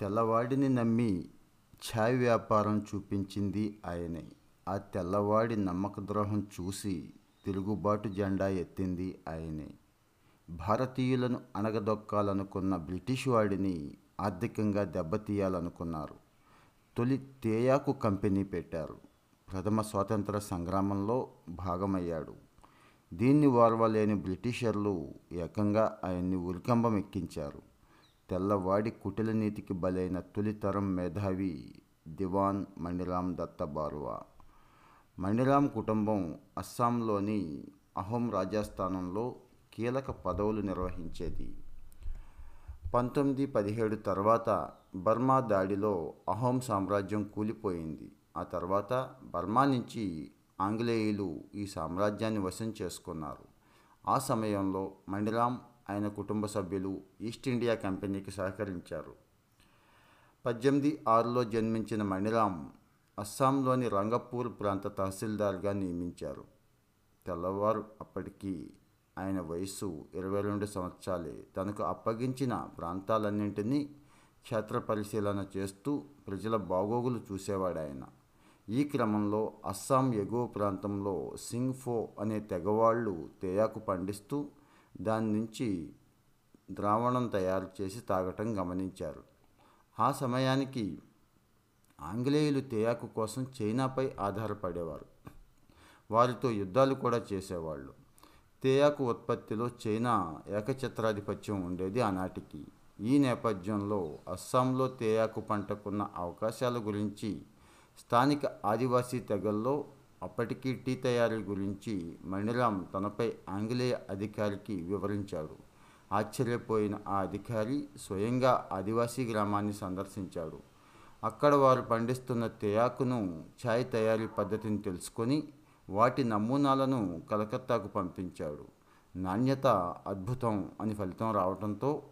తెల్లవాడిని నమ్మి ఛాయ్ వ్యాపారం చూపించింది ఆయనే. ఆ తెల్లవాడి నమ్మక ద్రోహం చూసి తిరుగుబాటు జెండా ఎత్తింది ఆయనే. భారతీయులను అణగదొక్కాలనుకున్న బ్రిటిష్ వాడిని ఆర్థికంగా దెబ్బతీయాలనుకున్నారు. తొలి తేయాకు కంపెనీ పెట్టారు. ప్రథమ స్వాతంత్ర సంగ్రామంలో భాగమయ్యాడు. దీన్ని ఓర్వలేని బ్రిటిషర్లు ఏకంగా ఆయన్ని ఉరికంబం ఎక్కించారు తెల్లవాడి కుటిల నీతికి బలైన తొలితరం మేధావి దివాన్ మణిరామ్ దత్త బారువా. మణిరామ్ కుటుంబం అస్సాంలోని అహోం రాజస్థానంలో కీలక పదవులు నిర్వహించేది. పంతొమ్మిది పదిహేడు తర్వాత బర్మా దాడిలో అహోం సామ్రాజ్యం కూలిపోయింది. ఆ తర్వాత బర్మా నుంచి ఆంగ్లేయులు ఈ సామ్రాజ్యాన్ని వశం చేసుకున్నారు. ఆ సమయంలో మణిరామ్ ఆయన కుటుంబ సభ్యులు ఈస్ట్ ఇండియా కంపెనీకి సహకరించారు. పద్దెనిమిది ఆరులో జన్మించిన మణిరామ్ అస్సాంలోని రంగపూర్ ప్రాంత తహసీల్దార్గా నియమించారు. తెల్లవారు అప్పటికి ఆయన వయస్సు ఇరవై రెండు సంవత్సరాలే. తనకు అప్పగించిన ప్రాంతాలన్నింటినీ క్షేత్ర పరిశీలన చేస్తూ ప్రజల బాగోగులు చూసేవాడు ఆయన ఈ క్రమంలో అస్సాం ఎగువ ప్రాంతంలో సింగ్ఫో అనే తెగవాళ్ళు తేయాకు పండిస్తూ దాని నుంచి ద్రావణం తయారు చేసి తాగటం గమనించారు. ఆ సమయానికి ఆంగ్లేయులు తేయాకు కోసం చైనాపై ఆధారపడేవారు. వారితో యుద్ధాలు కూడా చేసేవాళ్ళు. తేయాకు ఉత్పత్తిలో చైనా ఏకఛత్రాధిపత్యం ఉండేది ఆనాటికి. ఈ నేపథ్యంలో అస్సాంలో తేయాకు పంటకున్న అవకాశాల గురించి స్థానిక ఆదివాసీ తెగల్లో అప్పటికీ టీ తయారీ గురించి మణిరామ్ తనపై ఆంగ్లేయ అధికారికి వివరించాడు. ఆశ్చర్యపోయిన ఆ అధికారి స్వయంగా ఆదివాసీ గ్రామాన్ని సందర్శించాడు. అక్కడ వారు పండిస్తున్న తేయాకును ఛాయ్ తయారీ పద్ధతిని తెలుసుకొని వాటి నమూనాలను కలకత్తాకు పంపించాడు. నాణ్యత అద్భుతం అని ఫలితం రావడంతో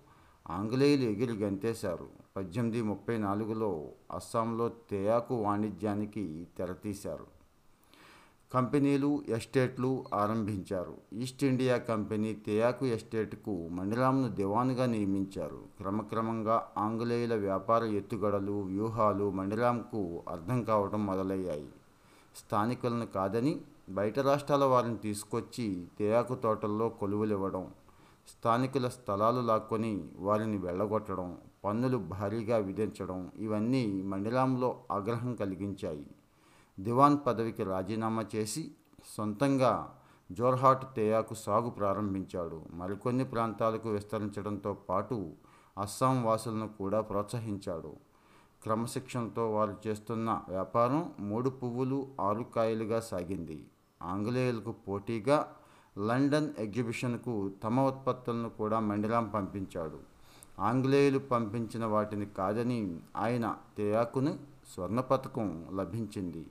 ఆంగ్లేయులు ఎగిరి గంతేశారు. పద్దెనిమిది ముప్పై నాలుగులో అస్సాంలో తేయాకు వాణిజ్యానికి తెరతీశారు. కంపెనీలు ఎస్టేట్లు ఆరంభించారు. ఈస్ట్ ఇండియా కంపెనీ తేయాకు ఎస్టేట్కు మణిరామ్ను దివాన్గా నియమించారు. క్రమక్రమంగా ఆంగ్లేయుల వ్యాపార ఎత్తుగడలు వ్యూహాలు మణిరామ్కు అర్థం కావడం మొదలయ్యాయి. స్థానికులను కాదని బయట రాష్ట్రాల వారిని తీసుకొచ్చి తేయాకు తోటల్లో కొలువులివ్వడం స్థానికుల స్థలాలు లాక్కొని వారిని వెళ్ళగొట్టడం పన్నులు భారీగా విధించడం ఇవన్నీ మండిలాంలో ఆగ్రహం కలిగించాయి. దివాన్ పదవికి రాజీనామా చేసి సొంతంగా జోర్హాట్ తేయాకు సాగు ప్రారంభించాడు. మరికొన్ని ప్రాంతాలకు విస్తరించడంతో పాటు అస్సాం వాసులను కూడా ప్రోత్సహించాడు. క్రమశిక్షణతో వారు చేస్తున్న వ్యాపారం మూడు పువ్వులు ఆరు కాయలుగా సాగింది. ఆంగ్లేయులకు పోటీగా లండన్ ఎగ్జిబిషన్కు తమ ఉత్పత్తులను కూడా మండిరాం పంపించాడు. ఆంగ్లేయులు పంపించిన వాటిని కాదని ఆయన తేయాకును స్వర్ణ పథకం లభించింది.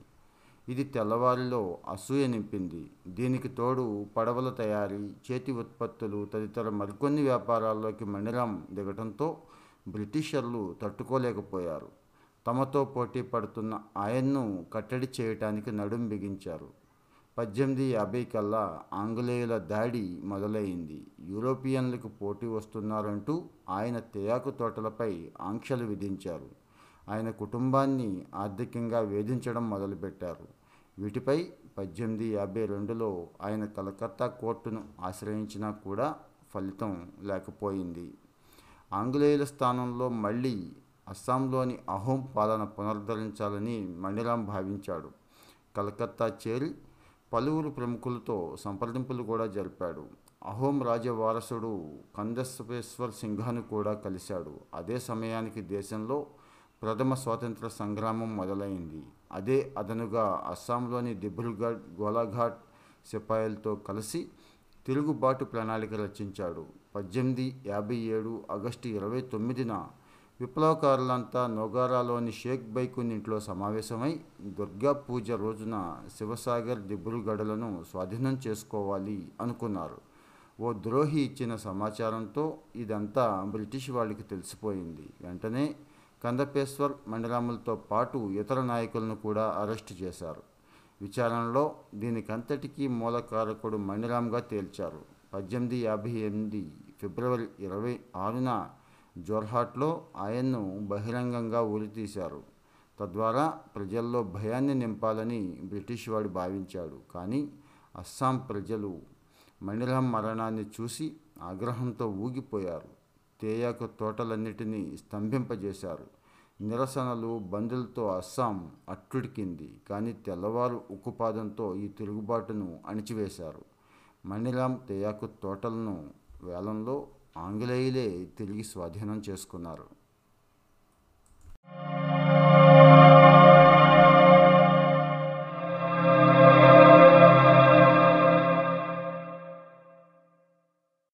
ఇది తెల్లవారిలో అసూయ నింపింది. దీనికి తోడు పడవల తయారీ చేతి ఉత్పత్తులు తదితర మరికొన్ని వ్యాపారాల్లోకి మణిరం దిగటంతో బ్రిటిషర్లు తట్టుకోలేకపోయారు. తమతో పోటీ పడుతున్న ఆయన్ను కట్టడి చేయటానికి నడుం బిగించారు. పద్దెనిమిది యాభై కల్లా ఆంగ్లేయుల దాడి మొదలైంది. యూరోపియన్లకు పోటీ వస్తున్నారంటూ ఆయన తేయాకు తోటలపై ఆంక్షలు విధించారు. ఆయన కుటుంబాన్ని ఆర్థికంగా వేధించడం మొదలుపెట్టారు. వీటిపై పద్దెనిమిది యాభై రెండులో ఆయన కలకత్తా కోర్టును ఆశ్రయించినా కూడా ఫలితం లేకపోయింది. ఆంగ్లేయుల స్థానంలో మళ్ళీ అస్సాంలోని అహోం పాలన పునరుద్ధరించాలని మండిరాం భావించాడు. కలకత్తా చేరి పలువురు ప్రముఖులతో సంప్రదింపులు కూడా జరిపాడు. అహోం రాజవారసుడు కందస్వేశ్వర్ సింఘాను కూడా కలిశాడు. అదే సమయానికి దేశంలో ప్రథమ స్వాతంత్ర సంగ్రామం మొదలైంది. అదే అదనుగా అస్సాంలోని దిబ్రుగఢ్ గోలాఘాట్ సిపాయిలతో కలిసి తిరుగుబాటు ప్రణాళిక రచించాడు. పద్దెనిమిది యాభై ఏడు ఆగస్టు ఇరవై తొమ్మిదిన విప్లవకారులంతా నోగారాలోని షేక్ బైకున్ ఇంట్లో సమావేశమై దుర్గా పూజ రోజున శివసాగర్ దిబ్రుగఢలను స్వాధీనం చేసుకోవాలి అనుకున్నారు. ఓ ద్రోహి ఇచ్చిన సమాచారంతో ఇదంతా బ్రిటిష్ వాళ్ళకి తెలిసిపోయింది. వెంటనే కందపేశ్వర్ మండలాములతో పాటు ఇతర నాయకులను కూడా అరెస్టు చేశారు. విచారణలో దీనికంతటికీ మూలకారకుడు మణిరామ్గా తేల్చారు. పద్దెనిమిది యాభై ఎనిమిది ఫిబ్రవరి ఇరవై ఆరున జోర్హాట్లో ఆయన్ను బహిరంగంగా ఉరితీశారు. తద్వారా ప్రజల్లో భయాన్ని నింపాలని బ్రిటిష్ వాడు భావించాడు. కానీ అస్సాం ప్రజలు మణిరాం మరణాన్ని చూసి ఆగ్రహంతో ఊగిపోయారు. తేయాకు తోటలన్నిటినీ స్తంభింపజేశారు. నిరసనలు బందులతో అస్సాం అట్టుడికింది. కానీ తెల్లవారు ఉక్కుపాదంతో ఈ తిరుగుబాటును అణిచివేశారు. మణిలాం తేయాకు తోటలను వేలంలో ఆంగ్లేయులే తిరిగి స్వాధీనం చేసుకున్నారు.